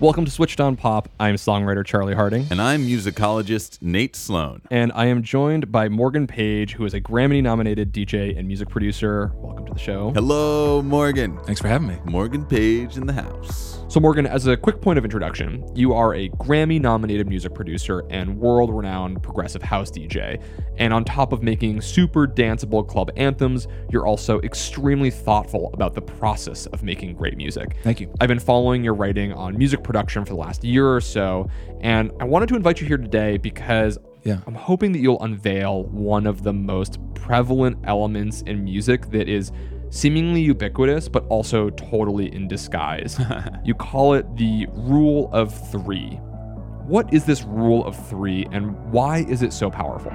Welcome to Switched on Pop. I'm songwriter Charlie Harding. And I'm musicologist Nate Sloan. And I am joined by Morgan Page, who is a Grammy nominated DJ and music producer. Welcome to the show. Hello, Morgan. Thanks for having me. Morgan Page in the house. So, Morgan, as a quick point of introduction, you are a Grammy nominated music producer and world renowned progressive house DJ. And on top of making super danceable club anthems, you're also extremely thoughtful about the process of making great music. Thank you. I've been following your writing on music production for the last year or so, and I wanted to invite you here today because yeah. I'm hoping that you'll unveil one of the most prevalent elements in music that is seemingly ubiquitous, but also totally in disguise. you call it the rule of three. What is this rule of three, and why is it so powerful?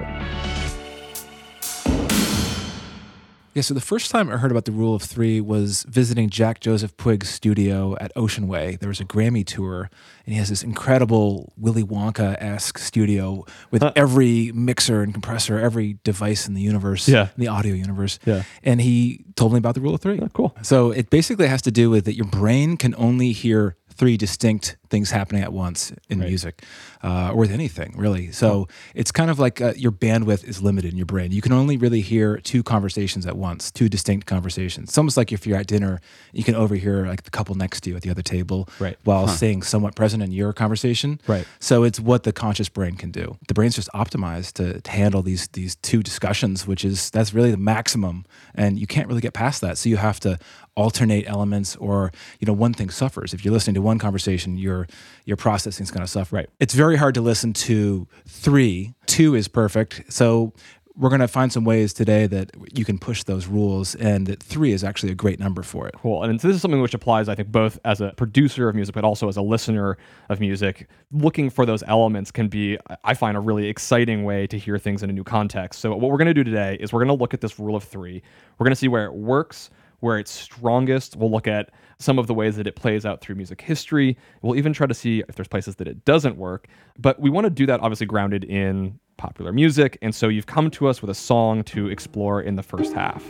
Yeah, so the first time I heard about the rule of three was visiting Jack Joseph Puig's studio at Ocean Way. There was a Grammy tour, and he has this incredible Willy Wonka esque studio with uh, every mixer and compressor, every device in the universe, yeah. in the audio universe. Yeah. And he told me about the rule of three. Oh, cool. So it basically has to do with that your brain can only hear three distinct things happening at once in Right. music uh, or with anything really. So it's kind of like uh, your bandwidth is limited in your brain. You can only really hear two conversations at once two distinct conversations. It's almost like if you're at dinner you can overhear like the couple next to you at the other table Right. while staying somewhat present in your conversation. Right. so it's what the conscious brain can do. The brain's just optimized to, to handle these these two discussions which is that's really the maximum and you can't really get past that. So you have to alternate elements or you know one thing suffers if you're listening to one conversation your your processing's going to suffer Right. it's very hard to listen to three two is perfect so we're going to find some ways today that you can push those rules and that three is actually a great number for it Cool. And so this is something which applies, I think, both as a producer of music, but also as a listener of music. Looking for those elements can be, I find, a really exciting way to hear things in a new context. So, what we're going to do today is we're going to look at this rule of three. We're going to see where it works, where it's strongest. We'll look at some of the ways that it plays out through music history. We'll even try to see if there's places that it doesn't work. But we want to do that obviously grounded in popular music. And so you've come to us with a song to explore in the first half.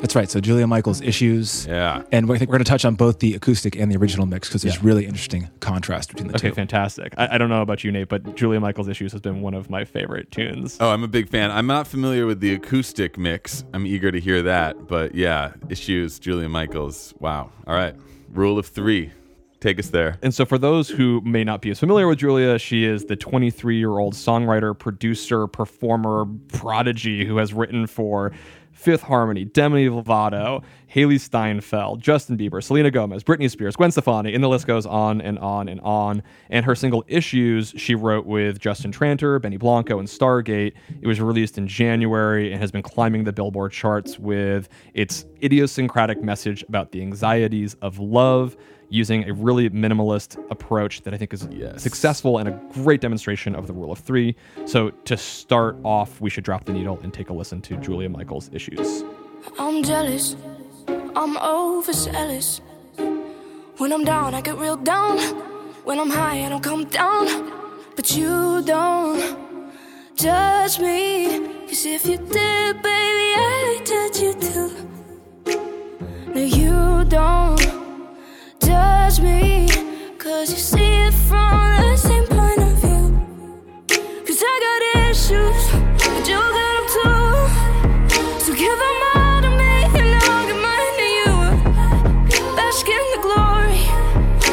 That's right so julia michaels issues Yeah. and we- I think we're going to touch on both the acoustic and the original mix because there's Yeah. really interesting contrast between the Okay, two fantastic. I, I don't know about you, Nate, but Julia Michaels' Issues has been one of my favorite tunes. Oh, I'm a big fan. I'm not familiar with the acoustic mix. I'm eager to hear that. But yeah, issues, Julia Michaels. Wow. All right. Rule of three. Take us there. And so, for those who may not be as familiar with Julia, she is the 23 year old songwriter, producer, performer, prodigy who has written for Fifth Harmony, Demi Lovato, Hailee Steinfeld, Justin Bieber, Selena Gomez, Britney Spears, Gwen Stefani, and the list goes on and on and on. And her single Issues, she wrote with Justin Tranter, Benny Blanco, and Stargate. It was released in January and has been climbing the Billboard charts with its idiosyncratic message about the anxieties of love using a really minimalist approach that I think is Yes. successful and a great demonstration of the rule of three. So, to start off, we should drop the needle and take a listen to Julia Michaels' issues. I'm jealous, I'm overzealous. When I'm down, I get real down. When I'm high, I don't come down. But you don't judge me. Cause if you did, baby, I judge you too. No, you don't judge me, cause you see it from the same point of view. Cause I got issues, but you got them too. So give them all to me, and I'll give mine to you. Bask in the glory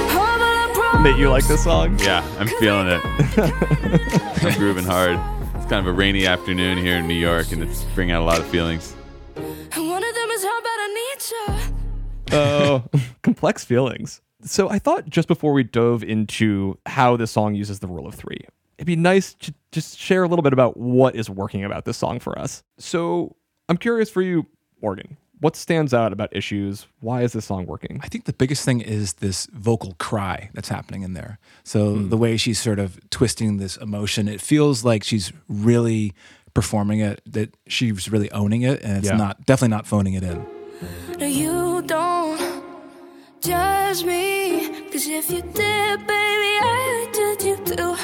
of all I promised. Nate, you like this song? Yeah, I'm feeling it. I'm grooving hard. It's kind of a rainy afternoon here in New York, and it's bringing out a lot of feelings. And one of them is how bad I need you. Oh, complex feelings. So I thought just before we dove into how this song uses the rule of three, it'd be nice to just share a little bit about what is working about this song for us. So I'm curious for you, Morgan. What stands out about issues? Why is this song working? I think the biggest thing is this vocal cry that's happening in there. So hmm. the way she's sort of twisting this emotion, it feels like she's really performing it, that she's really owning it, and it's Yeah. not definitely not phoning it in. No, you don't judge me. Cause if you did, baby, I did you too.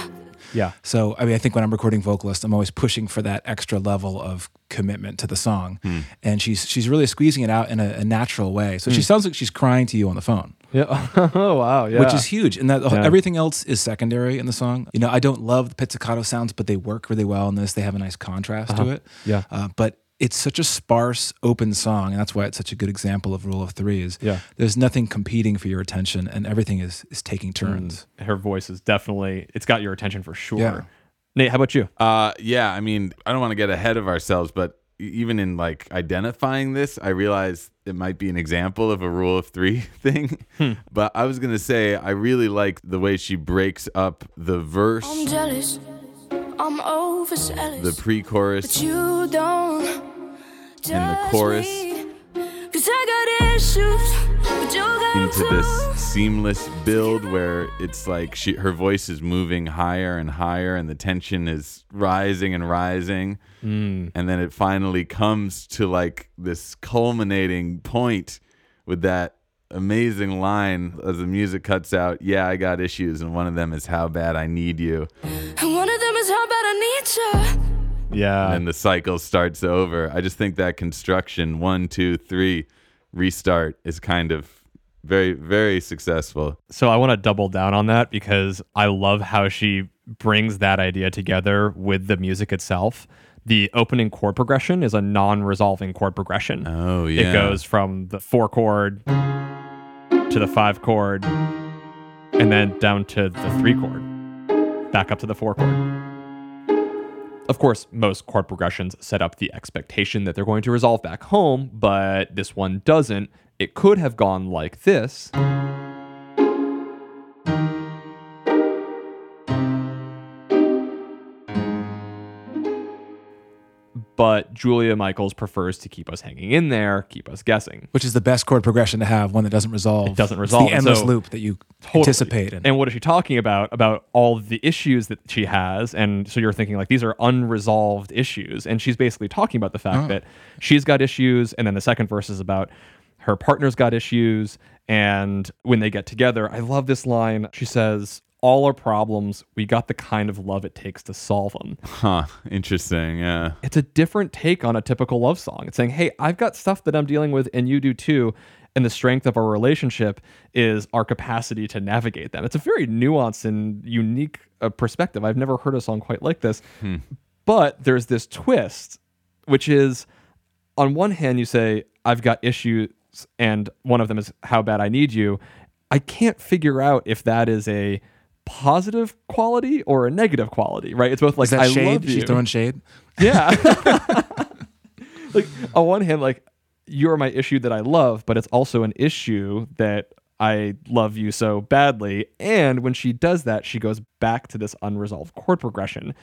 Yeah. So I mean, I think when I'm recording vocalist, I'm always pushing for that extra level of commitment to the song, hmm. and she's she's really squeezing it out in a, a natural way. So she hmm. sounds like she's crying to you on the phone. Yeah. oh wow. Yeah. which is huge. And that Yeah. everything else is secondary in the song. You know, I don't love the pizzicato sounds, but they work really well in this. They have a nice contrast to uh-huh. it. Yeah. Uh, but it's such a sparse, open song, and that's why it's such a good example of rule of three. Is Yeah. there's nothing competing for your attention, and everything is is taking turns. her voice is definitely it's got your attention for sure. Yeah. Nate, how about you? Uh, yeah, I mean, I don't want to get ahead of ourselves, but even in like identifying this, I realize it might be an example of a rule of three thing. But I was gonna say I really like the way she breaks up the verse, I'm jealous. I'm overzealous. the pre-chorus, but you don't judge And the chorus. me. Cause I got issues, but you got them into this seamless build where it's like she her voice is moving higher and higher and the tension is rising and rising mm. and then it finally comes to like this culminating point with that amazing line as the music cuts out yeah i got issues and one of them is how bad i need you And one of them is how bad I need you. Yeah. and the cycle starts over i just think that construction one two three restart is kind of very very successful So I want to double down on that because I love how she brings that idea together with the music itself. The opening chord progression is a non-resolving chord progression. Oh, yeah. It goes from the four chord to the five chord and then down to the three chord. Back up to the four chord. Of course, most chord progressions set up the expectation that they're going to resolve back home, but this one doesn't. It could have gone like this. But Julia Michaels prefers to keep us hanging in there, keep us guessing. Which is the best chord progression to have, one that doesn't resolve. It doesn't It's resolve, the endless so- loop that you Totally. anticipate. And, And what is she talking about? About all the issues that she has. And so you're thinking, like, these are unresolved issues. And she's basically talking about the fact oh. that she's got issues. And then the second verse is about her partner's got issues. And when they get together, I love this line. She says, All our problems, we got the kind of love it takes to solve them. Huh. Interesting. Yeah. it's a different take on a typical love song. It's saying, "Hey, I've got stuff that I'm dealing with, and you do too." And the strength of our relationship is our capacity to navigate them. It's a very nuanced and unique uh, perspective. I've never heard a song quite like this. But there's this twist, which is on one hand, you say, I've got issues, and one of them is how bad I need you. I can't figure out if that is a positive quality or a negative quality, right? It's both like I shade? love you. She's throwing shade. Yeah. like on one hand, like you're my issue that I love, but it's also an issue that I love you so badly. And when she does that, she goes back to this unresolved chord progression.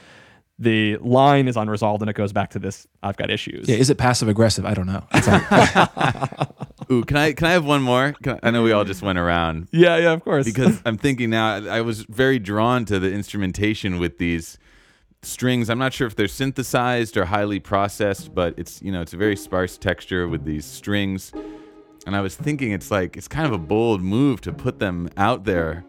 The line is unresolved and it goes back to this I've got issues. Yeah, is it passive aggressive? I don't know. Ooh, can I can I have one more? I, I know we all just went around yeah, yeah, of course. because I'm thinking now. I I was very drawn to the instrumentation with these strings. I'm not sure if they're synthesized or highly processed, but it's you know it's a very sparse texture with these strings. And I was thinking it's like it's kind of a bold move to put them out there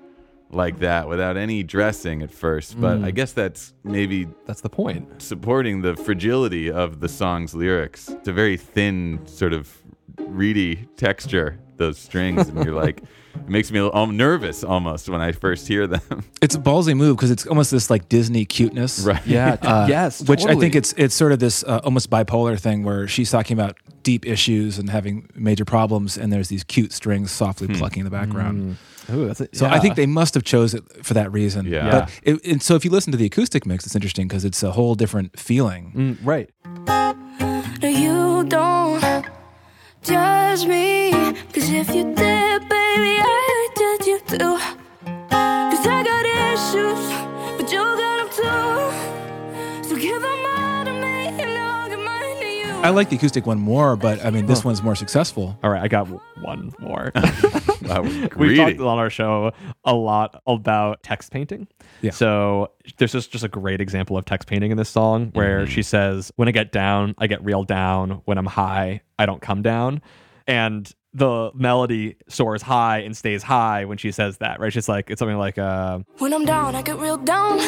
like that without any dressing at first. But I guess that's maybe that's the point. supporting the fragility of the song's lyrics. It's a very thin, sort of reedy texture those strings, and you're like, it makes me a little, um, nervous almost when I first hear them. It's a ballsy move because it's almost this like Disney cuteness. right? Yeah. Uh, yes. Which I think it's it's sort of this uh, almost bipolar thing where she's talking about deep issues and having major problems, and there's these cute strings softly plucking in the background. Ooh, that's it. So I think they must have chose it for that reason. Yeah. But it, and so if you listen to the acoustic mix, it's interesting because it's a whole different feeling. Mm, right. No, you don't judge me. Cause if you did, I like the acoustic one more, but I mean this one's more successful. All right. I got one more. Wow, We've greedy. talked on our show a lot about text painting. Yeah. So there's just, just a great example of text painting in this song where she says, When I get down, I get real down. When I'm high, I don't come down. And the melody soars high and stays high when she says that, right? She's like, it's something like, uh, When I'm down, I get real down.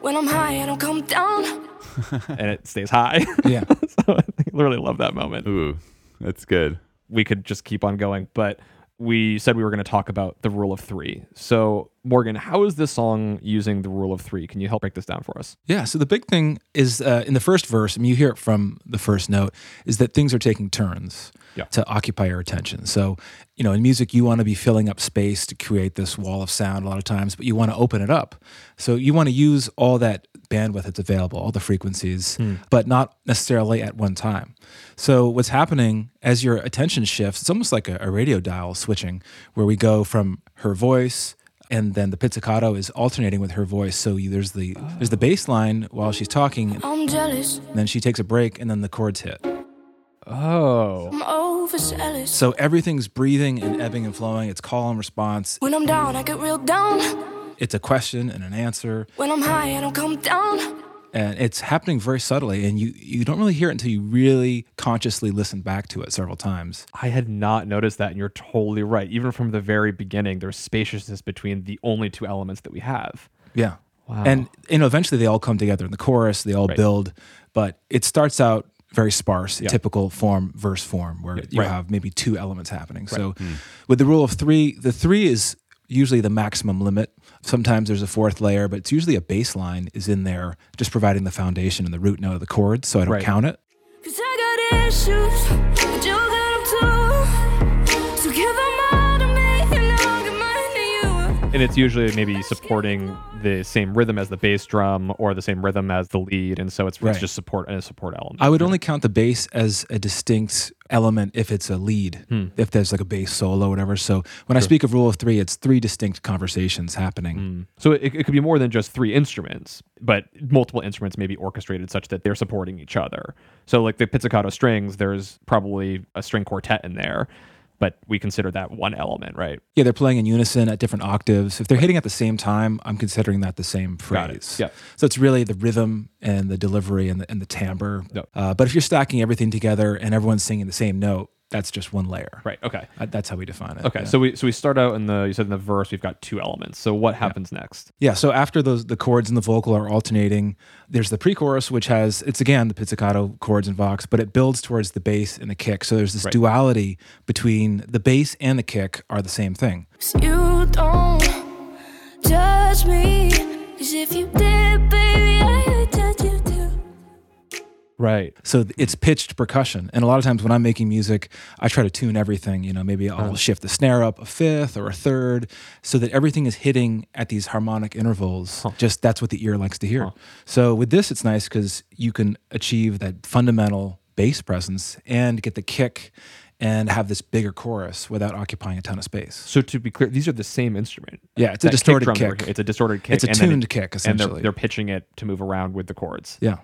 When I'm high, I don't come down. and it stays high. Yeah. so I really love that moment. Ooh, that's good. we could just keep on going, but we said we were going to talk about the rule of three. So, Morgan, how is this song using the rule of three? Can you help break this down for us? Yeah. So the big thing is uh, in the first verse, I mean, you hear it from the first note, is that things are taking turns Yeah. to occupy your attention. So, you know, in music, you want to be filling up space to create this wall of sound a lot of times, but you want to open it up. So you want to use all that bandwidth that's available, all the frequencies, hmm. but not necessarily at one time. So what's happening as your attention shifts, it's almost like a, a radio dial switching, where we go from her voice and then the pizzicato is alternating with her voice. So you, there's the there's the bass line while she's talking, I'm jealous, and then she takes a break, and then the chords hit. Oh, I'm overzealous. So everything's breathing and ebbing and flowing. It's call and response. When I'm down, I get real down. It's a question and an answer, When I'm high, I don't come down. and it's happening very subtly. And you you don't really hear it until you really consciously listen back to it several times. I had not noticed that, and you're totally right. Even from the very beginning, there's spaciousness between the only two elements that we have. Yeah. Wow. And you know, eventually they all come together in the chorus. They all Right. build, but it starts out very sparse, Yeah. typical form verse form, where you right. have maybe two elements happening. So, hmm. with the rule of three, the three is usually the maximum limit. Sometimes there's a fourth layer, but it's usually a bass line is in there, just providing the foundation and the root note of the chord. So I don't Right. count it. And it's usually maybe supporting the same rhythm as the bass drum or the same rhythm as the lead, and so it's, Right. it's just support and a support element. I would only count the bass as a distinct element if it's a lead, Hmm. if there's like a bass solo or whatever. So when I speak of rule of three, it's three distinct conversations happening. So it, it could be more than just three instruments, but multiple instruments may be orchestrated such that they're supporting each other. So like the pizzicato strings, there's probably a string quartet in there, but we consider that one element, right? Yeah, they're playing in unison at different octaves. If they're hitting at the same time, I'm considering that the same phrase. Yeah. So it's really the rhythm and the delivery and the, and the timbre. Yep. Uh, but if you're stacking everything together and everyone's singing the same note, that's just one layer. Right. Okay. Uh, That's how we define it. Okay. Yeah. So we so we start out in the you said in the verse we've got two elements. So what happens next? Yeah, so after those the chords and the vocal are alternating, there's the pre-chorus which has it's again the pizzicato chords and vox, but it builds towards the bass and the kick. So there's this Right. duality between the bass and the kick are the same thing. You don't judge me. Cause if you did, baby, Right. So it's pitched percussion. And a lot of times when I'm making music, I try to tune everything. You know, maybe I'll uh-huh. shift the snare up a fifth or a third so that everything is hitting at these harmonic intervals. Just that's what the ear likes to hear. So with this, it's nice because you can achieve that fundamental bass presence and get the kick and have this bigger chorus without occupying a ton of space. So to be clear, these are the same instrument. Yeah, it's a distorted drum kick. hearing- It's a distorted kick. It's a and tuned it- kick, and they're, essentially. they're pitching it to move around with the chords. Yeah.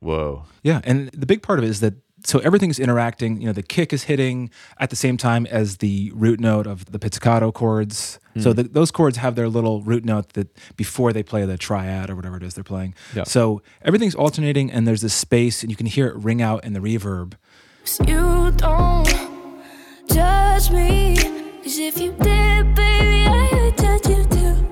Whoa. Yeah, and the big part of it is that so everything's interacting. You know, the kick is hitting at the same time as the root note of the pizzicato chords. So Hmm. the, those chords have their little root note that before they play the triad or whatever it is they're playing. Yeah. So everything's alternating, and there's this space, and you can hear it ring out in the reverb. Cause judge me. Cause if you did, baby, I would judge you too.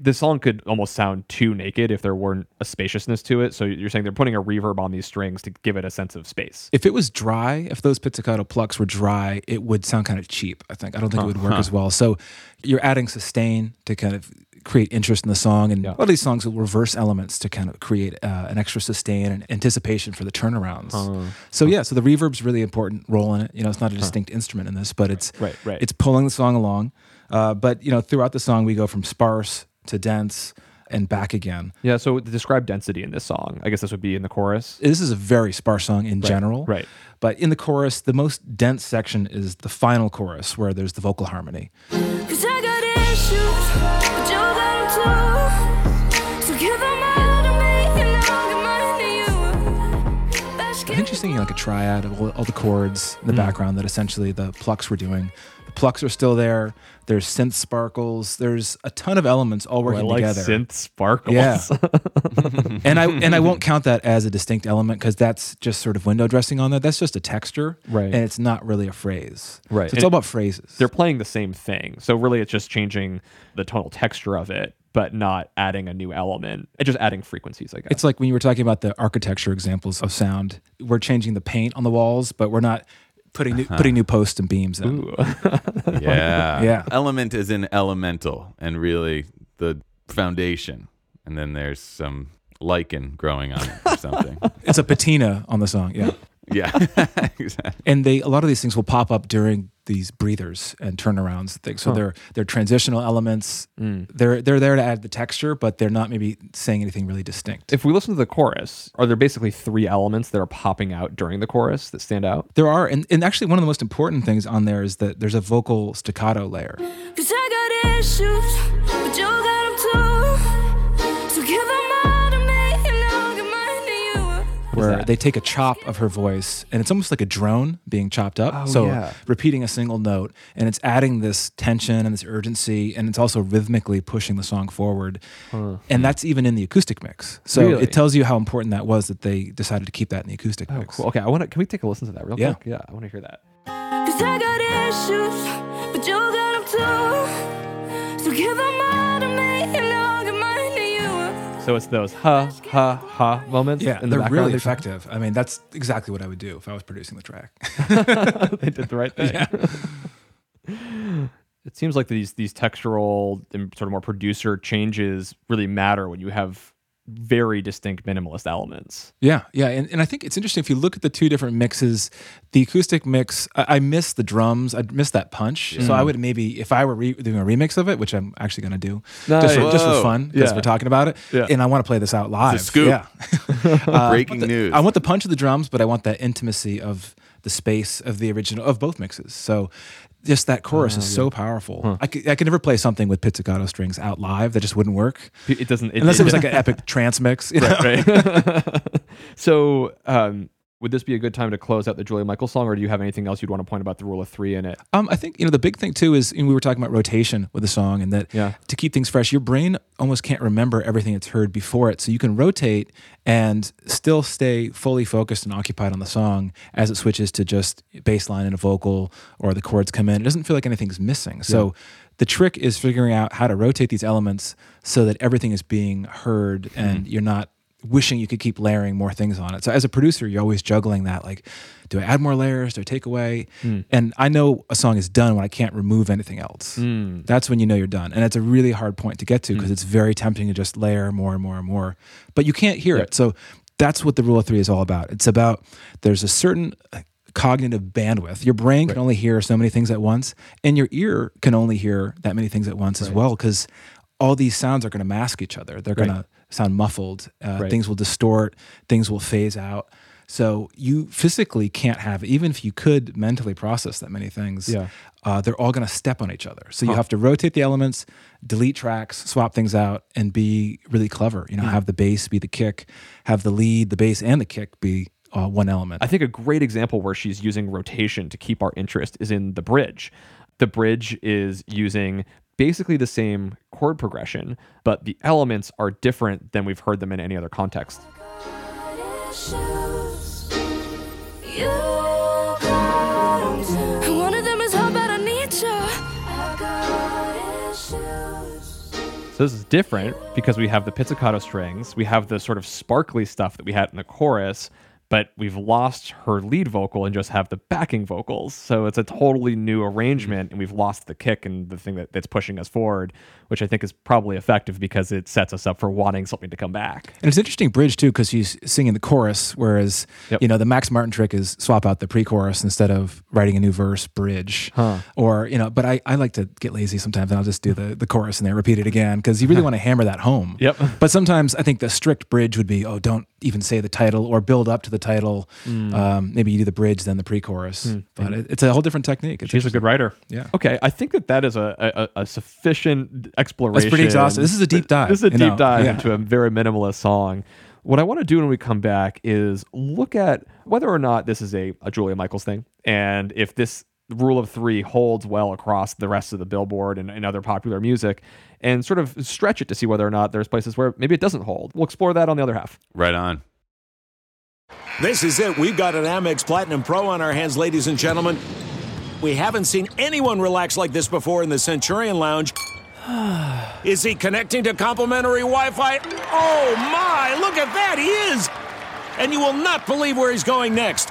this song could almost sound too naked if there weren't a spaciousness to it. So you're saying they're putting a reverb on these strings to give it a sense of space. If it was dry, if those pizzicato plucks were dry, it would sound kind of cheap. I think I don't think it would work as well. So you're adding sustain to kind of create interest in the song, and a lot of these songs will reverse elements to kind of create uh, an extra sustain and anticipation for the turnarounds. So yeah, so the reverb's really important role in it. You know, it's not a distinct instrument in this, but it's Right, right. It's pulling the song along. Uh, but you know, throughout the song, we go from sparse to dense and back again. Yeah. So describe density in this song. I guess this would be in the chorus. This is a very sparse song in general. right. But in the chorus, the most dense section is the final chorus where there's the vocal harmony. Cause I got issues, but you got them too. So give them all to me, and I'll give mine to you. Best I think she's singing like a triad of all, all the chords in the hmm. background that essentially the plucks were doing. Plucks are still there. There's synth sparkles. There's a ton of elements all oh, working Oh, I like together. synth sparkles. Yeah. and I and I won't count that as a distinct element because that's just sort of window dressing on that. That's just a texture, Right. And it's not really a phrase, Right. So it's And all about phrases. they're playing the same thing. So really, it's just changing the tonal texture of it, but not adding a new element. It's just adding frequencies. I guess. It's like when you were talking about the architecture examples of sound. We're changing the paint on the walls, but we're not putting new, uh-huh. putting new posts and beams in. Yeah. Yeah. Element is in elemental and really the foundation. And then there's some lichen growing on it or something. It's a patina on the song, yeah. Yeah. exactly. And they a lot of these things will pop up during these breathers and turnarounds and things. So they're they're transitional elements. Mm. They're they're there to add the texture, but they're not maybe saying anything really distinct. if we listen to the chorus, are there basically three elements that are popping out during the chorus that stand out? there are, and, and actually one of the most important things on there is that there's a vocal staccato layer. Cause I got issues, where that? they take a chop of her voice and it's almost like a drone being chopped up. Oh, so yeah. repeating a single note and it's adding this tension and this urgency and it's also rhythmically pushing the song forward. And that's even in the acoustic mix. So Really? it tells you how important that was that they decided to keep that in the acoustic Oh, mix. cool. Okay, I want to. Can we take a listen to that real Yeah. quick? Yeah, I want to hear that. Cause I got issues, but you got them too. So give them all So it's those ha ha ha moments. Yeah, in the they're background. really effective. I mean, that's exactly what I would do if I was producing the track. they did the right thing. Yeah. it seems like these these textural and sort of more producer changes really matter when you have very distinct minimalist elements. Yeah, yeah, and, and I think it's interesting if you look at the two different mixes. The acoustic mix, I, I miss the drums. I miss that punch. So I would maybe, if I were re- doing a remix of it, which I'm actually going to do, just, for, just for fun because Yeah. we're talking about it, Yeah. and I want to play this out live. scoop. Yeah, Uh, Breaking news. I want the punch of the drums, but I want that intimacy of the space of the original of both mixes. So. Just that chorus is so powerful. I, could, I could never play something with pizzicato strings out live. That just wouldn't work It doesn't it, unless it was like an epic trance mix. you know? right. so, um, would this be a good time to close out the Julia Michaels song, or do you have anything else you'd want to point about the rule of three in it? Um, I think you know the big thing too is we were talking about rotation with the song, and that Yeah. to keep things fresh, your brain almost can't remember everything it's heard before it, so you can rotate and still stay fully focused and occupied on the song as it switches to just bass line and a vocal or the chords come in. It doesn't feel like anything's missing. So the trick is figuring out how to rotate these elements so that everything is being heard and you're not wishing you could keep layering more things on it. So as a producer, you're always juggling that like do I add more layers? Do I take away? Hmm. And I know a song is done when I can't remove anything else. Hmm. That's when you know you're done. And it's a really hard point to get to hmm. because it's very tempting to just layer more and more and more. But you can't hear it. So that's what the rule of 3 is all about. It's about there's a certain uh, cognitive bandwidth. Your brain can only hear so many things at once and your ear can only hear that many things at once as well cuz all these sounds are going to mask each other. They're going to sound muffled. Uh, Right. Things will distort. Things will phase out. So you physically can't have, even if you could mentally process that many things, Yeah. uh, they're all going to step on each other. So you have to rotate the elements, delete tracks, swap things out, and be really clever. You know, have the bass be the kick, have the lead, the bass, and the kick be uh, one element. I think a great example where she's using rotation to keep our interest is in the bridge. The bridge is using basically the same chord progression, but the elements are different than we've heard them in any other context. You got 'em too. And one of them is how bad I need you. I got issues. So this is different because we have the pizzicato strings, we have the sort of sparkly stuff that we had in the chorus, but we've lost her lead vocal and just have the backing vocals. So it's a totally new arrangement, and we've lost the kick and the thing that, that's pushing us forward, which I think is probably effective because it sets us up for wanting something to come back. And it's an interesting bridge too, because he's singing the chorus, whereas Yep. you know the Max Martin trick is swap out the pre-chorus instead of writing a new verse bridge, or you know. But I, I like to get lazy sometimes, and I'll just do the the chorus and then repeat it again because you really want to hammer that home. Yep. But sometimes I think the strict bridge would be, oh, don't even say the title or build up to the title. Hmm. Um, maybe you do the bridge then the pre-chorus. But it, it's a whole different technique. It's She's a good writer. Yeah. Okay, I think that that is a, a, a sufficient exploration. That's pretty exhaustive. This is a deep dive, This is a deep know, dive yeah. into a very minimalist song. What I want to do when we come back is look at whether or not this is a, a Julia Michaels thing, and if this rule of three holds well across the rest of the Billboard and, and other popular music, and sort of stretch it to see whether or not there's places where maybe it doesn't hold. We'll explore that on the other half. Right on. This is it. We've got an Amex Platinum Pro on our hands, ladies and gentlemen. We haven't seen anyone relax like this before in the Centurion Lounge. Is he connecting to complimentary Wi Fi? Oh my, look at that, he is! And you will not believe where he's going next.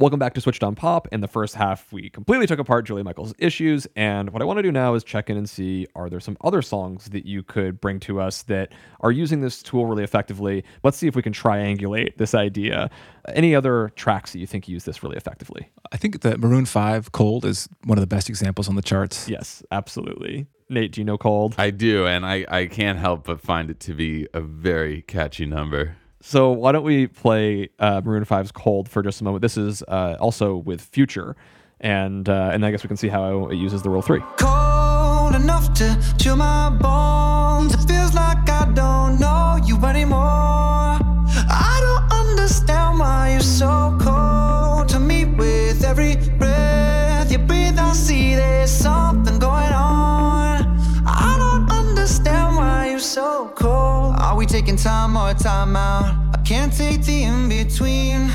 Welcome back to Switched on Pop. In the first half, we completely took apart Julia Michaels' issues, and what I want to do now is check in and see are there some other songs that you could bring to us that are using this tool really effectively? Let's see if we can triangulate this idea. Any other tracks that you think use this really effectively? I think the Maroon Five "Cold" is one of the best examples on the charts. Yes, absolutely. Nate, do you know Cold? I do, and I, I can't help but find it to be a very catchy number. So why don't we play uh, Maroon 5's "Cold" for just a moment? This is uh, also with Future, and uh, and I guess we can see how it uses the Rule Three. cold enough to chill my bones. It feels like I don't know you anymore. Time or time out? I can't take the in between.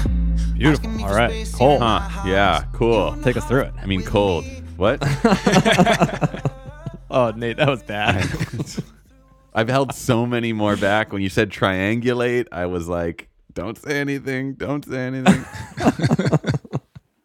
Beautiful. All right, Cold. Huh. Yeah, cool. Take us through it. I mean, cold. What? Oh, Nate, that was bad. I've held so many more back. When you said triangulate, I was like, don't say anything. Don't say anything.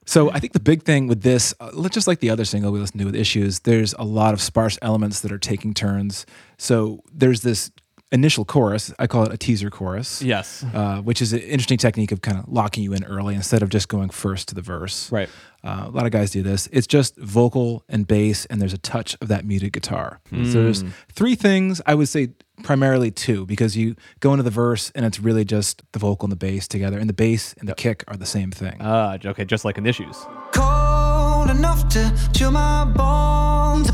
So I think the big thing with this, uh, li- just like the other single we listened to with Issues, there's a lot of sparse elements that are taking turns. So there's this initial chorus. I call it a teaser chorus. yes. Uh, which is an interesting technique of kind of locking you in early instead of just going first to the verse. Right. Uh, a lot of guys do this. It's just vocal and bass, and there's a touch of that muted guitar. Hmm. So there's three things. I would say primarily two, because you go into the verse and it's really just the vocal and the bass together, and the bass and the kick are the same thing. Uh, okay, just like in issues. Cold enough to chill my bones.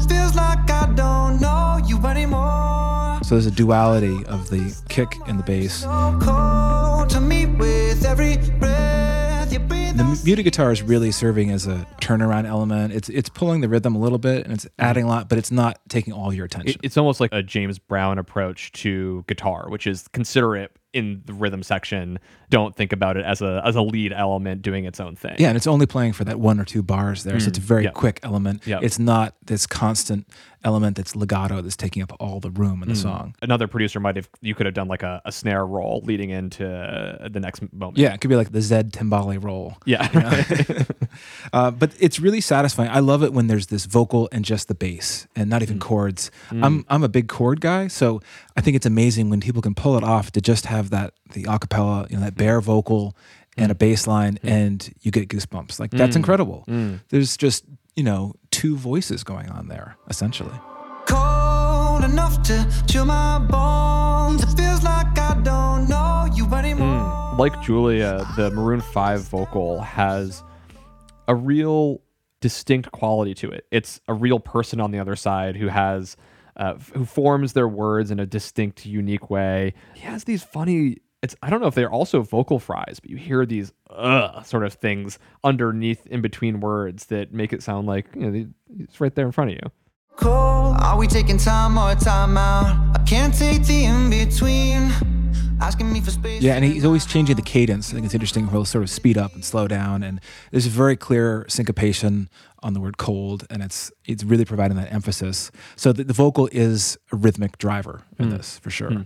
So there's a duality of the kick and the bass. So cold to me with every breath you breathe. The muted guitar is really serving as a turnaround element. It's it's pulling the rhythm a little bit and it's mm-hmm. adding a lot, but it's not taking all your attention. It- it's almost like a James Brown approach to guitar, which is consider it in the rhythm section. Don't think about it as a as a lead element doing its own thing. Yeah, and it's only playing for that one or two bars there. So it's a mm, very yeah. quick element. Yeah. It's not this constant element that's legato that's taking up all the room in the mm. song. Another producer might have you could have done like a, a snare roll leading into the next moment. Yeah, it could be like the Zedd timbale roll. Yeah. Uh, but it's really satisfying. I love it when there's this vocal and just the bass and not even mm. chords. Mm. I'm I'm a big chord guy, so I think it's amazing when people can pull it off to just have that the acapella, you know, that mm. bare vocal and a bass line and you get goosebumps. Like that's incredible. There's just, you know, two voices going on there, essentially. Cold enough to chill my bones. It feels like like Julia, the Maroon 5 vocal has a real distinct quality to it. It's a real person on the other side who has uh, who forms their words in a distinct, unique way. He has these funny. It's I don't know if they're also vocal fries, but you hear these uh sort of things underneath, in between words that make it sound like you know it's right there in front of you. cold. Are we taking time or time out? I can't take the in between. Asking me for space. Yeah, and he's always changing the cadence. I think it's interesting. He'll sort of speed up and slow down, and there's a very clear syncopation on the word "cold," and it's it's really providing that emphasis. So the, the vocal is a rhythmic driver in hmm. this for sure. Hmm.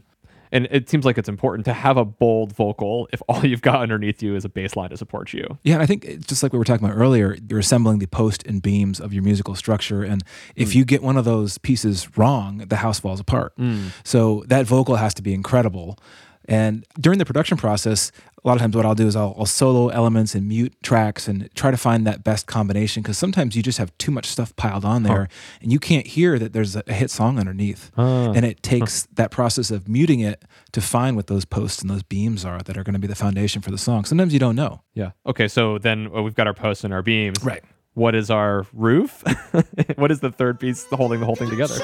And it seems like it's important to have a bold vocal if all you've got underneath you is a bass line to support you. Yeah, and I think it's just like we were talking about earlier, you're assembling the post and beams of your musical structure. And if mm. you get one of those pieces wrong, the house falls apart. Mm. So that vocal has to be incredible. And during the production process, a lot of times what I'll do is I'll, I'll solo elements and mute tracks and try to find that best combination because sometimes you just have too much stuff piled on there and you can't hear that there's a, a hit song underneath. And it takes that process of muting it to find what those posts and those beams are that are going to be the foundation for the song. Sometimes you don't know. Yeah. Okay. So then uh, we've got our posts and our beams. Right. What is our roof? what is the third piece holding the whole thing together?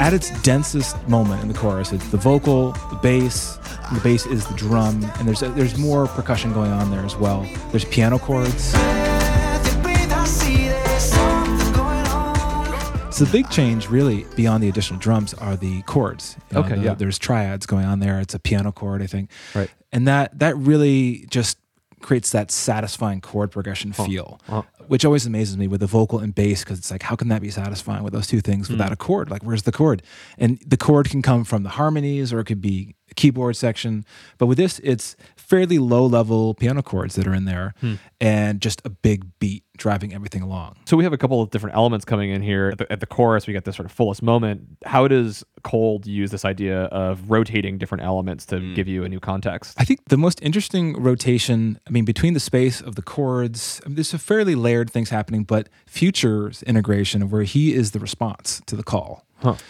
At its densest moment in the chorus, it's the vocal, the bass. The bass is the drum, and there's there's more percussion going on there as well. There's piano chords. Breath you breathe, I see there's something going on. So the big change, really, beyond the additional drums, are the chords. You know, Okay, the- yeah. There's triads going on there. It's a piano chord, I think. Right. And that that really just creates that satisfying chord progression feel, which always amazes me with the vocal and bass because it's like, how can that be satisfying with those two things Hmm. without a chord? Like, where's the chord? And the chord can come from the harmonies or it could be a keyboard section. But with this, it's fairly low level piano chords that are in there Hmm. and just a big beat driving everything along. So we have a couple of different elements coming in here. At the, at the chorus, we get this sort of fullest moment. How does Cold use this idea of rotating different elements to hmm. give you a new context? I think the most interesting rotation, I mean, between the space of the chords, I mean, there's a fairly layered things happening, but Future's integration of where he is the response to the call.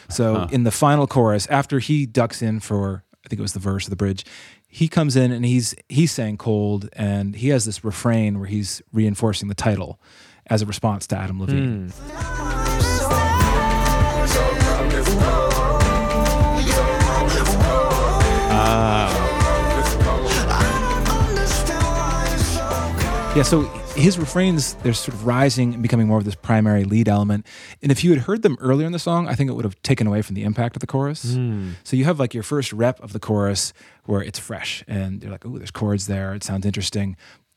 So in the final chorus, after he ducks in for, I think it was the verse of the bridge, he comes in and he's he's saying cold, and he has this refrain where he's reinforcing the title as a response to Adam Levine. Hmm. Ah. Yeah, so his refrains, they're sort of rising and becoming more of this primary lead element. And if you had heard them earlier in the song, I think it would have taken away from the impact of the chorus. Hmm. So you have like your first rep of the chorus where it's fresh and you're like, oh, there's chords there. It sounds interesting.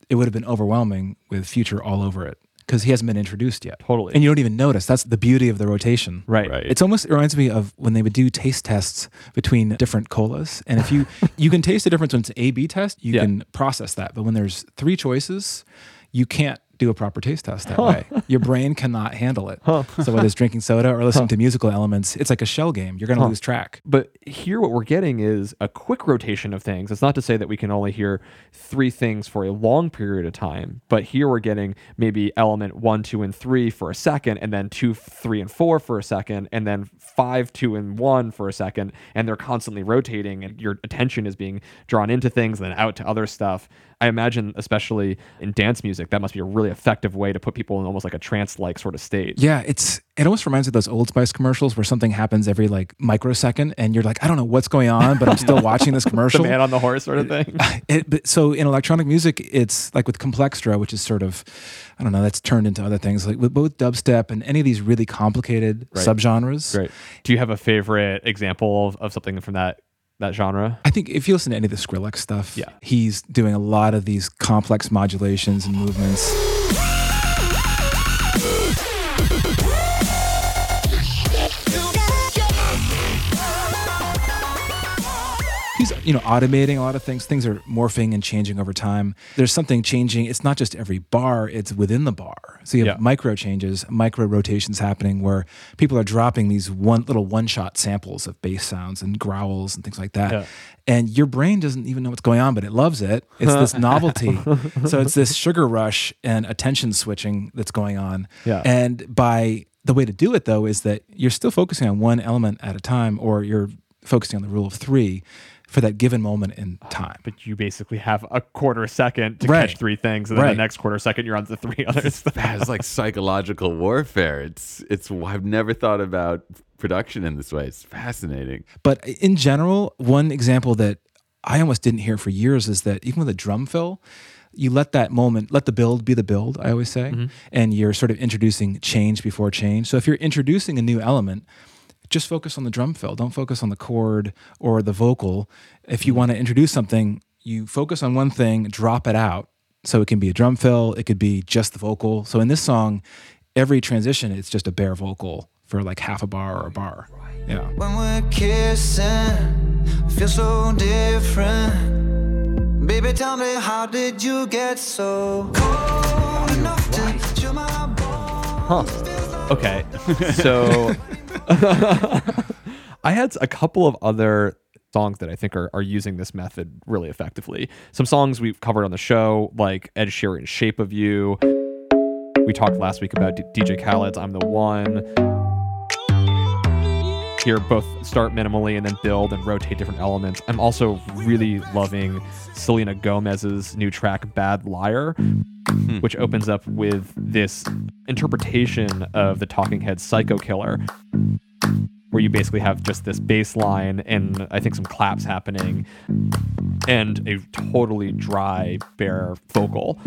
It would have been overwhelming with Future all over it because he hasn't been introduced yet. Totally. And you don't even notice. That's the beauty of the rotation. Right. Right. It's almost it reminds me of when they would do taste tests between different colas. And if you you can taste the difference when it's an A B test, you Yeah. can process that. But when there's three choices, you can't do a proper taste test that way. Your brain cannot handle it. So whether it's drinking soda or listening to musical elements, it's like a shell game. You're gonna lose track. But here, what we're getting is a quick rotation of things. It's not to say that we can only hear three things for a long period of time, but here we're getting maybe element one, two, and three for a second, and then two, three, and four for a second, and then five, two, and one for a second, and they're constantly rotating, and your attention is being drawn into things, and then out to other stuff. I imagine, especially in dance music, that must be a really effective way to put people in almost like a trance-like sort of state. Yeah, it's it almost reminds me of those Old Spice commercials where something happens every like microsecond, and you're like, I don't know what's going on, but I'm still watching this commercial. The man on the horse sort of thing. it, but so in electronic music, it's like with Complextro, which is sort of, I don't know, that's turned into other things like with both dubstep and any of these really complicated Right. subgenres. Right. Do you have a favorite example of, of something from that that genre? I think if you listen to any of the Skrillex stuff, Yeah. he's doing a lot of these complex modulations and movements. You know automating a lot of things. Things are morphing and changing over time. There's something changing. It's not just every bar it's within the bar. So you have Yeah. micro changes micro rotations happening where people are dropping these one little one shot samples of bass sounds and growls and things like that. Yeah. and your brain doesn't even know what's going on but it loves it. It's this novelty. So it's this sugar rush and attention switching that's going on. Yeah. and by the way to do it though is that you're still focusing on one element at a time or you're focusing on the rule of three for that given moment in uh, time. But you basically have a quarter second to Right. catch three things, and then Right. the next quarter second you're on to three others. It's like psychological warfare. It's it's. I've never thought about production in this way. It's fascinating. But in general, one example that I almost didn't hear for years is that even with a drum fill, you let that moment, let the build be the build, I always say. Mm-hmm. And you're sort of introducing change before change. So if you're introducing a new element, just focus on the drum fill. Don't focus on the chord or the vocal. If you want to introduce something, you focus on one thing, drop it out. So it can be a drum fill, it could be just the vocal. So in this song, every transition, it's just a bare vocal for like half a bar or a bar. Yeah. When we're kissing, feel so different. Baby, tell me, how did you get so cold enough to chill my bones? Okay. So I had a couple of other songs that I think are, are using this method really effectively. Some songs we've covered on the show, like Ed Sheeran's Shape of You. We talked last week about D- DJ Khaled's I'm the One. Here, both start minimally and then build and rotate different elements. I'm also really loving Selena Gomez's new track, Bad Liar, hmm. which opens up with this interpretation of the Talking Heads Psycho Killer, where you basically have just this bass line and I think some claps happening and a totally dry, bare vocal.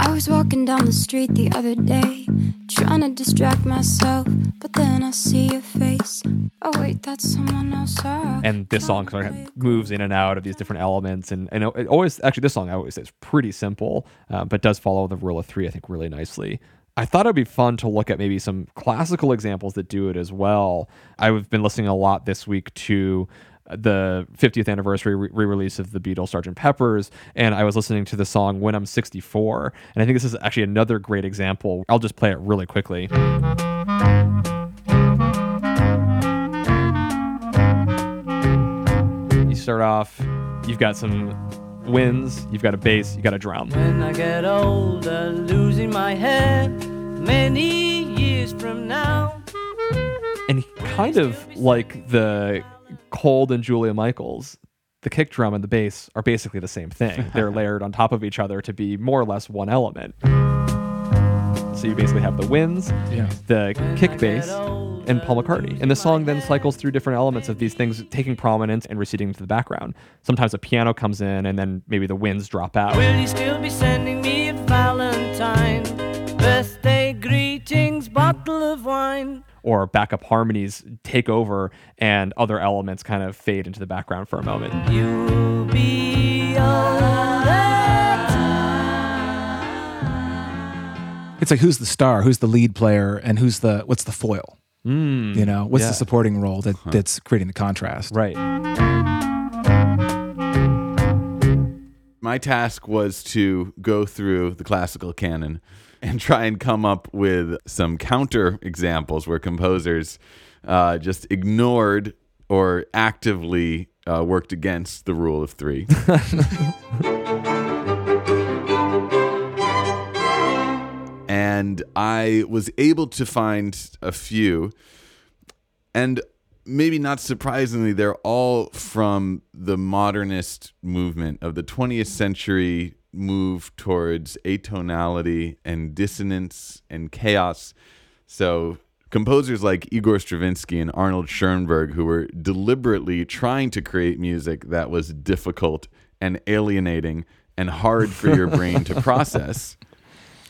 I was walking down the street the other day, trying to distract myself, but then I see your face. Oh wait, that's someone else. Ah. and this song sort of moves in and out of these different elements and, and it always actually this song i always say is pretty simple uh, but does follow the rule of three i think really nicely i thought it'd be fun to look at maybe some classical examples that do it as well i've been listening a lot this week to uh, the 50th anniversary re- re-release of the Beatles Sgt. Pepper's and I was listening to the song When I'm 64 and I think this is actually another great example. I'll just play it really quickly. You start off, you've got some winds, you've got a bass, you got a drum. When I get older, losing my hair, many years from now. And kind of like the Cold and Julia Michaels, the kick drum and the bass are basically the same thing. They're layered on top of each other to be more or less one element. So you basically have the winds, Yeah. the kick bass, and Paul McCartney. And the song then cycles through different elements of these things taking prominence and receding to the background. Sometimes a piano comes in and then maybe the winds drop out. Bottle of wine. or backup harmonies take over and other elements kind of fade into the background for a moment. You'll be It's like who's the star, who's the lead player, and who's the what's the foil? Hmm. you know, what's yeah. the supporting role that, that's creating the contrast? Right. My task was to go through the classical canon and try and come up with some counter examples where composers uh, just ignored or actively uh, worked against the rule of three. and I was able to find a few, and maybe not surprisingly, they're all from the modernist movement of the 20th century move towards atonality and dissonance and chaos. So, composers like Igor Stravinsky and Arnold Schoenberg, who were deliberately trying to create music that was difficult and alienating and hard for your brain to process.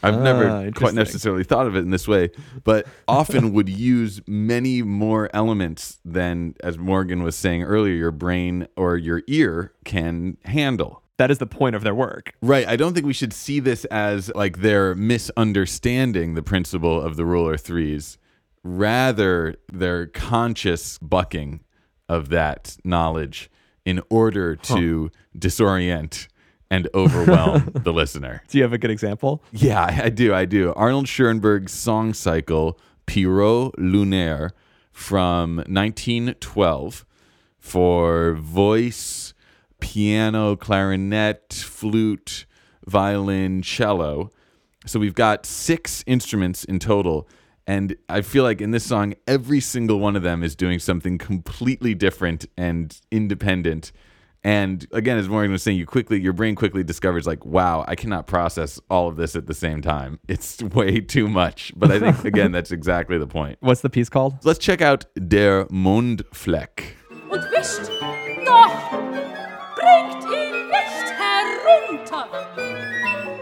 I've Ah, never quite necessarily thought of it in this way, but often would use many more elements than, as Morgan was saying earlier, your brain or your ear can handle. That is the point of their work. Right. I don't think we should see this as like they're misunderstanding the principle of the rule of threes. Rather, their conscious bucking of that knowledge in order to disorient and overwhelm the listener. Do you have a good example? Yeah, I I do. I do. Arnold Schoenberg's song cycle, Pierrot Lunaire, from 1912, for voice, piano, clarinet, flute, violin, cello. So we've got six instruments in total. And I feel like in this song, every single one of them is doing something completely different and independent. And again, as Morgan was saying, you quickly, your brain quickly discovers like, wow, I cannot process all of this at the same time. It's way too much. But I think again, that's exactly the point. What's the piece called? Let's check out Der Mondfleck. und wischt, doch bringt ihn nicht herunter.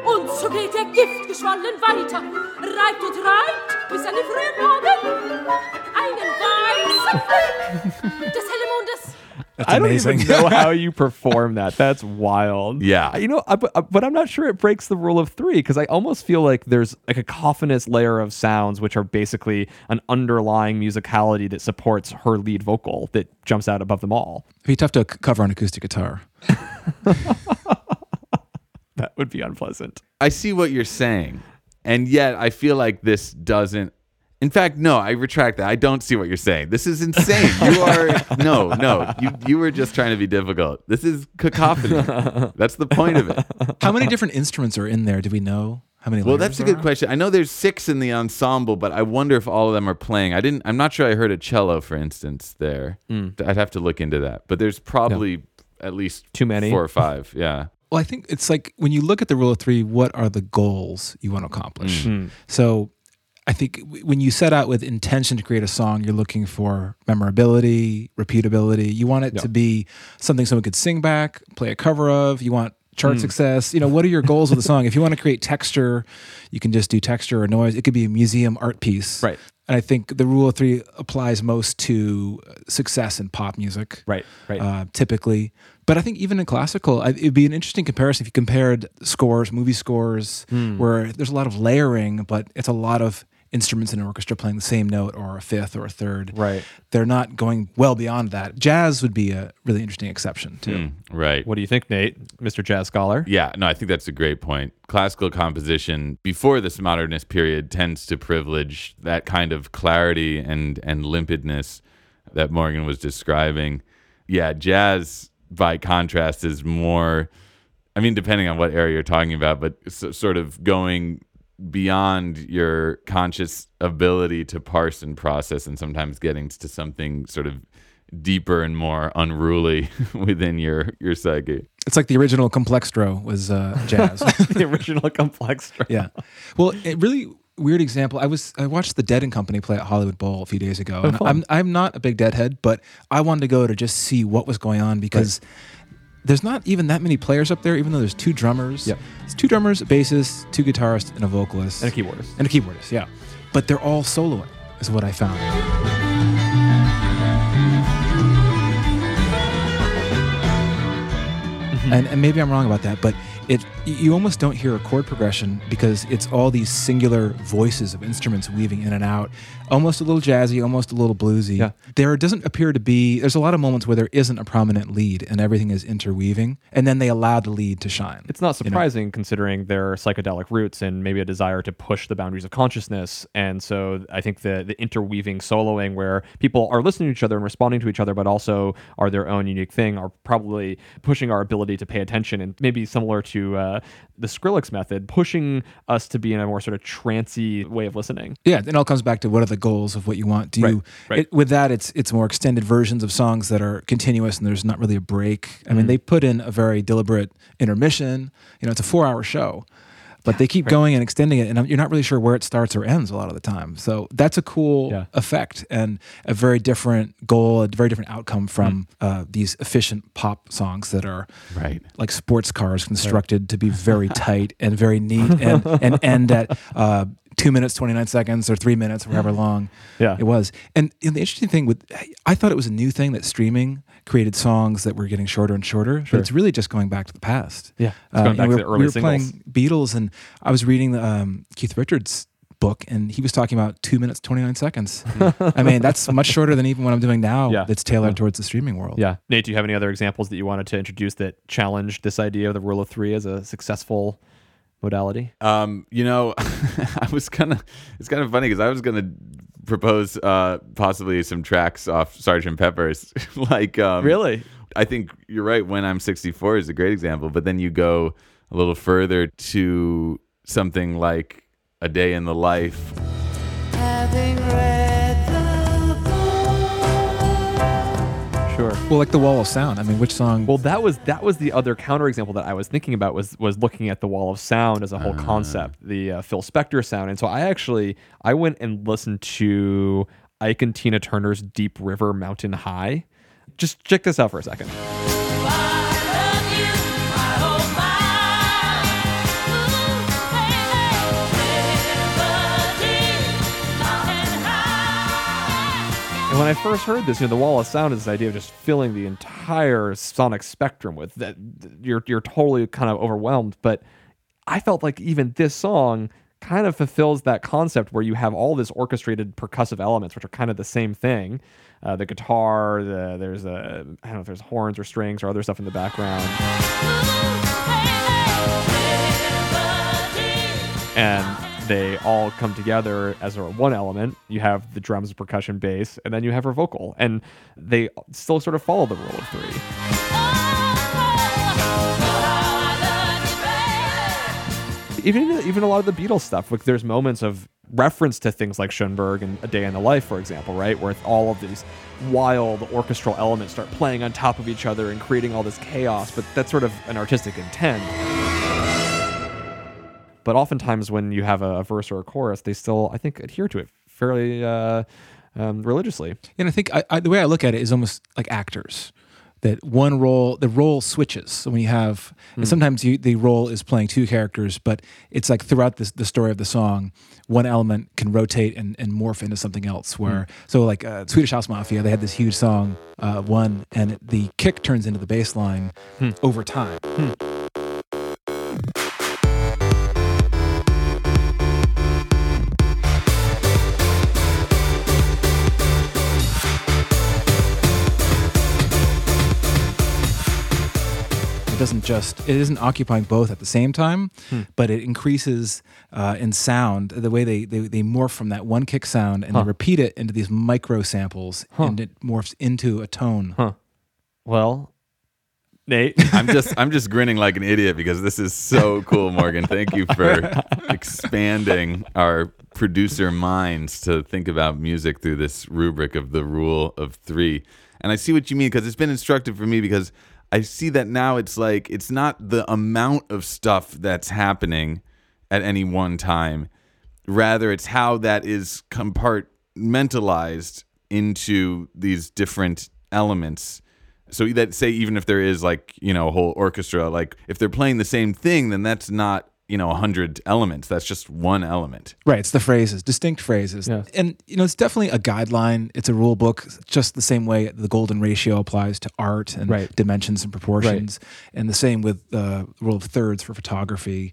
Und so geht der Giftgeschwollen weiter, reibt und reibt, bis er seine frühen Morgen einen weißen Fleck des hellen Mondes That's I don't amazing. even know how you perform that. That's wild. Yeah. Uh, you know, I, but, uh, but I'm not sure it breaks the rule of three because I almost feel like there's like a cacophonous layer of sounds, which are basically an underlying musicality that supports her lead vocal that jumps out above them all. It'd be tough to c- cover on acoustic guitar. That would be unpleasant. I see what you're saying. And yet I feel like this doesn't in fact, no, I retract that. I don't see what you're saying. This is insane. You are no, no. You you were just trying to be difficult. This is cacophony. That's the point of it. How many different instruments are in there? Do we know how many? Well, that's a good are? question. I know there's six in the ensemble, but I wonder if all of them are playing. I didn't. I'm not sure. I heard a cello, for instance, there. Hmm. I'd have to look into that. But there's probably at least Too many? four or five. Yeah. Well, I think it's like when you look at the rule of three, what are the goals you want to accomplish? Mm-hmm. So I think when you set out with intention to create a song, you're looking for memorability, repeatability. You want it to be something someone could sing back, play a cover of. You want chart success. You know, what are your goals with the song? If you want to create texture, you can just do texture or noise. It could be a museum art piece. Right. And I think the rule of three applies most to uh, success in pop music Right. Right. uh, typically. But I think even in classical, it'd be an interesting comparison if you compared scores, movie scores, Hmm. where there's a lot of layering, but it's a lot of instruments in an orchestra playing the same note or a fifth or a third. Right. They're not going well beyond that. Jazz would be a really interesting exception too. Mm, right. what do you think, Nate, Mr. Jazz Scholar? Yeah, no, I think that's a great point. Classical composition before this modernist period tends to privilege that kind of clarity and and limpidness that Morgan was describing. Yeah, jazz by contrast is more I mean depending on what area you're talking about, but s- sort of going beyond your conscious ability to parse and process and sometimes getting to something sort of deeper and more unruly within your your psyche. It's like the original Complextro was uh, jazz. the original complex. yeah. Well, it really weird example. I was I watched the Dead and Company play at Hollywood Bowl a few days ago. and oh, I'm I'm not a big Deadhead, but I wanted to go to just see what was going on because there's not even that many players up there, even though there's two drummers. Yep. It's two drummers, a bassist, two guitarists, and a vocalist. And a keyboardist. And a keyboardist, yeah. But they're all soloing, is what I found. Mm-hmm. and, and maybe I'm wrong about that, but it you almost don't hear a chord progression because it's all these singular voices of instruments weaving in and out, almost a little jazzy, almost a little bluesy. Yeah. There doesn't appear to be. There's a lot of moments where there isn't a prominent lead and everything is interweaving, and then they allow the lead to shine. It's not you know? surprising considering their psychedelic roots and maybe a desire to push the boundaries of consciousness. And so I think the the interweaving soloing where people are listening to each other and responding to each other, but also are their own unique thing, are probably pushing our ability to pay attention and maybe similar to uh, the Skrillex method, pushing us to be in a more sort of trancy way of listening. Yeah, it all comes back to what are the goals of what you want. Do you Right, right. It, with that? It's it's more extended versions of songs that are continuous and there's not really a break. I Mm. mean, they put in a very deliberate intermission. You know, it's a four hour show, but they keep going and extending it, and you're not really sure where it starts or ends a lot of the time. So that's a cool Yeah. effect and a very different goal, a very different outcome from Mm. uh, these efficient pop songs that are Right. like sports cars constructed to be very tight and very neat and, and end at uh, two minutes, 29 seconds or three minutes, or however long Yeah. it was. And, and the interesting thing with, I thought it was a new thing that streaming created songs that were getting shorter and shorter, but it's really just going back to the past. Yeah, it's going you know, back we to the early we were singles. playing Beatles and I was reading the, um, Keith Richards book and he was talking about two minutes, 29 seconds. I mean, that's much shorter than even what I'm doing now Yeah. that's tailored towards the streaming world. Yeah. Nate, do you have any other examples that you wanted to introduce that challenged this idea of the rule of three as a successful modality? Um, you know, I was kind of it's kind of funny because I was gonna propose uh, possibly some tracks off Sergeant Pepper's. like, um, Really? I think you're right. When I'm 64 is a great example, but then you go a little further to something like A Day in the Life. Well, like the Wall of Sound. I mean, which song? Well, that was that was the other counterexample that I was thinking about was was looking at the wall of sound as a whole concept, the uh, Phil Spector sound. And so I actually I went and listened to Ike and Tina Turner's Deep River Mountain High. Just check this out for a second. When I first heard this, you know, the wall of sound is this idea of just filling the entire sonic spectrum with that. You're you're totally kind of overwhelmed. But I felt like even this song kind of fulfills that concept where you have all this orchestrated percussive elements, which are kind of the same thing. Uh, the guitar, the, there's a I don't know if there's horns or strings or other stuff in the background. and they all come together as a one element. You have the drums, percussion, bass, and then you have her vocal, and they still sort of follow the rule of three. Even even a lot of the Beatles stuff, like there's moments of reference to things like Schoenberg and A Day in the Life, for example, right, where all of these wild orchestral elements start playing on top of each other and creating all this chaos. But that's sort of an artistic intent. But oftentimes, when you have a, a verse or a chorus, they still, I think, adhere to it fairly uh, um, religiously. And I think I, I, the way I look at it is almost like actors. That one role, the role switches. So when you have, and Mm. sometimes you, the role is playing two characters, but it's like throughout this, the story of the song, one element can rotate and, and morph into something else. Where Mm. so like uh, Swedish House Mafia, they had this huge song, uh, one, and the kick turns into the bass line Hmm. over time. Doesn't just it isn't occupying both at the same time, Hmm. but it increases uh, in sound the way they, they they morph from that one kick sound and Huh. they repeat it into these micro samples Huh. and it morphs into a tone. Huh. Well, Nate, I'm just I'm just grinning like an idiot because this is so cool, Morgan. Thank you for expanding our producer minds to think about music through this rubric of the rule of three. And I see what you mean because it's been instructive for me because I see that now it's like it's not the amount of stuff that's happening at any one time. Rather, it's how that is compartmentalized into these different elements. So that say even if there is like you know a whole orchestra, like if they're playing the same thing, then that's not you know a hundred elements. That's just one element. Right, it's the phrases, distinct phrases. Yeah. And you know, it's definitely a guideline. It's a rule book, just the same way the golden ratio applies to art and Right. dimensions and proportions. And the same with the rule of thirds for photography.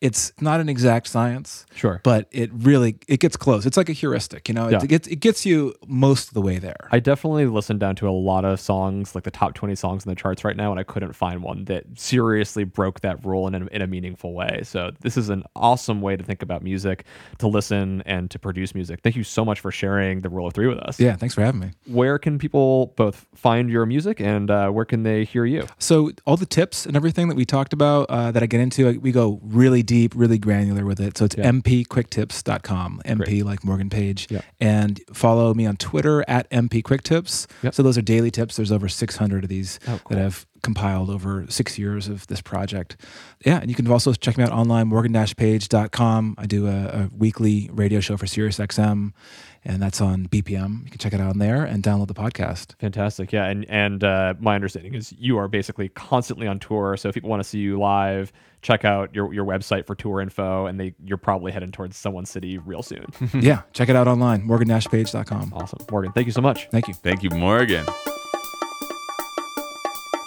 It's not an exact science. Sure. But it really it gets close. It's like a heuristic, you know. It, Yeah. it gets it gets you most of the way there. I definitely listened down to a lot of songs, like the top 20 songs in the charts right now, and I couldn't find one that seriously broke that rule in a, in a meaningful way. So, this is an awesome way to think about music, to listen, and to produce music. Thank you so much for sharing the rule of three with us. yeah, thanks for having me. Where can people both find your music and uh, where can they hear you? So all the tips and everything that we talked about uh, that I get into, we go really deep, really granular with it. So it's Yeah. mpquicktips.com, MP Great. like Morgan Page. Yeah. And follow me on Twitter at mpquicktips. Yep. So those are daily tips. There's over 600 of these Oh, cool. that I've compiled over six years of this project. Yeah, and you can also check me out online, morgan-page.com. I do a, a weekly radio show for SiriusXM, and that's on BPM. You can check it out on there and download the podcast. Fantastic. Yeah. And, and uh, my understanding is you are basically constantly on tour. So, if people want to see you live, check out your, your website for tour info, and they you're probably heading towards someone city real soon. yeah, check it out online, morgan-page.com. awesome. Morgan, thank you so much. Thank you. Thank you, Morgan.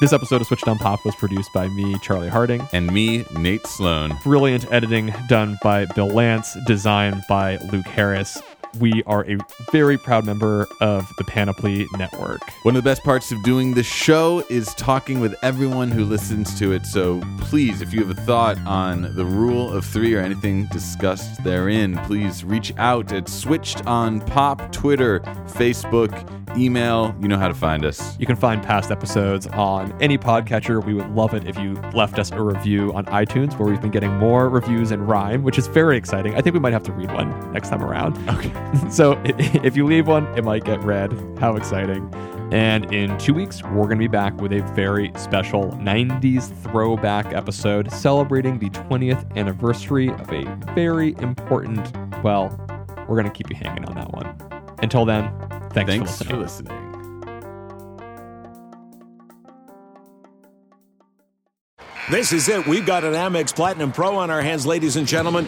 This episode of Switched on Pop was produced by me, Charlie Harding. And me, Nate Sloan. Brilliant editing done by Bill Lance, design by Luke Harris. We are a very proud member of the Panoply Network. One of the best parts of doing the show is talking with everyone who listens to it. So please, if you have a thought on the rule of three or anything discussed therein, please reach out at Switched on Pop, Twitter, Facebook, email. You know how to find us. You can find past episodes on any podcatcher. We would love it if you left us a review on iTunes, where we've been getting more reviews in rhyme, which is very exciting. I think we might have to read one next time around. Okay. so if you leave one, it might get read. How exciting! And in two weeks, we're going to be back with a very special 90s throwback episode celebrating the 20th anniversary of a very important, well, we're going to keep you hanging on that one. Until then, thanks, Thanks for for listening. listening. This is it. We've got an Amex Platinum Pro on our hands, ladies and gentlemen.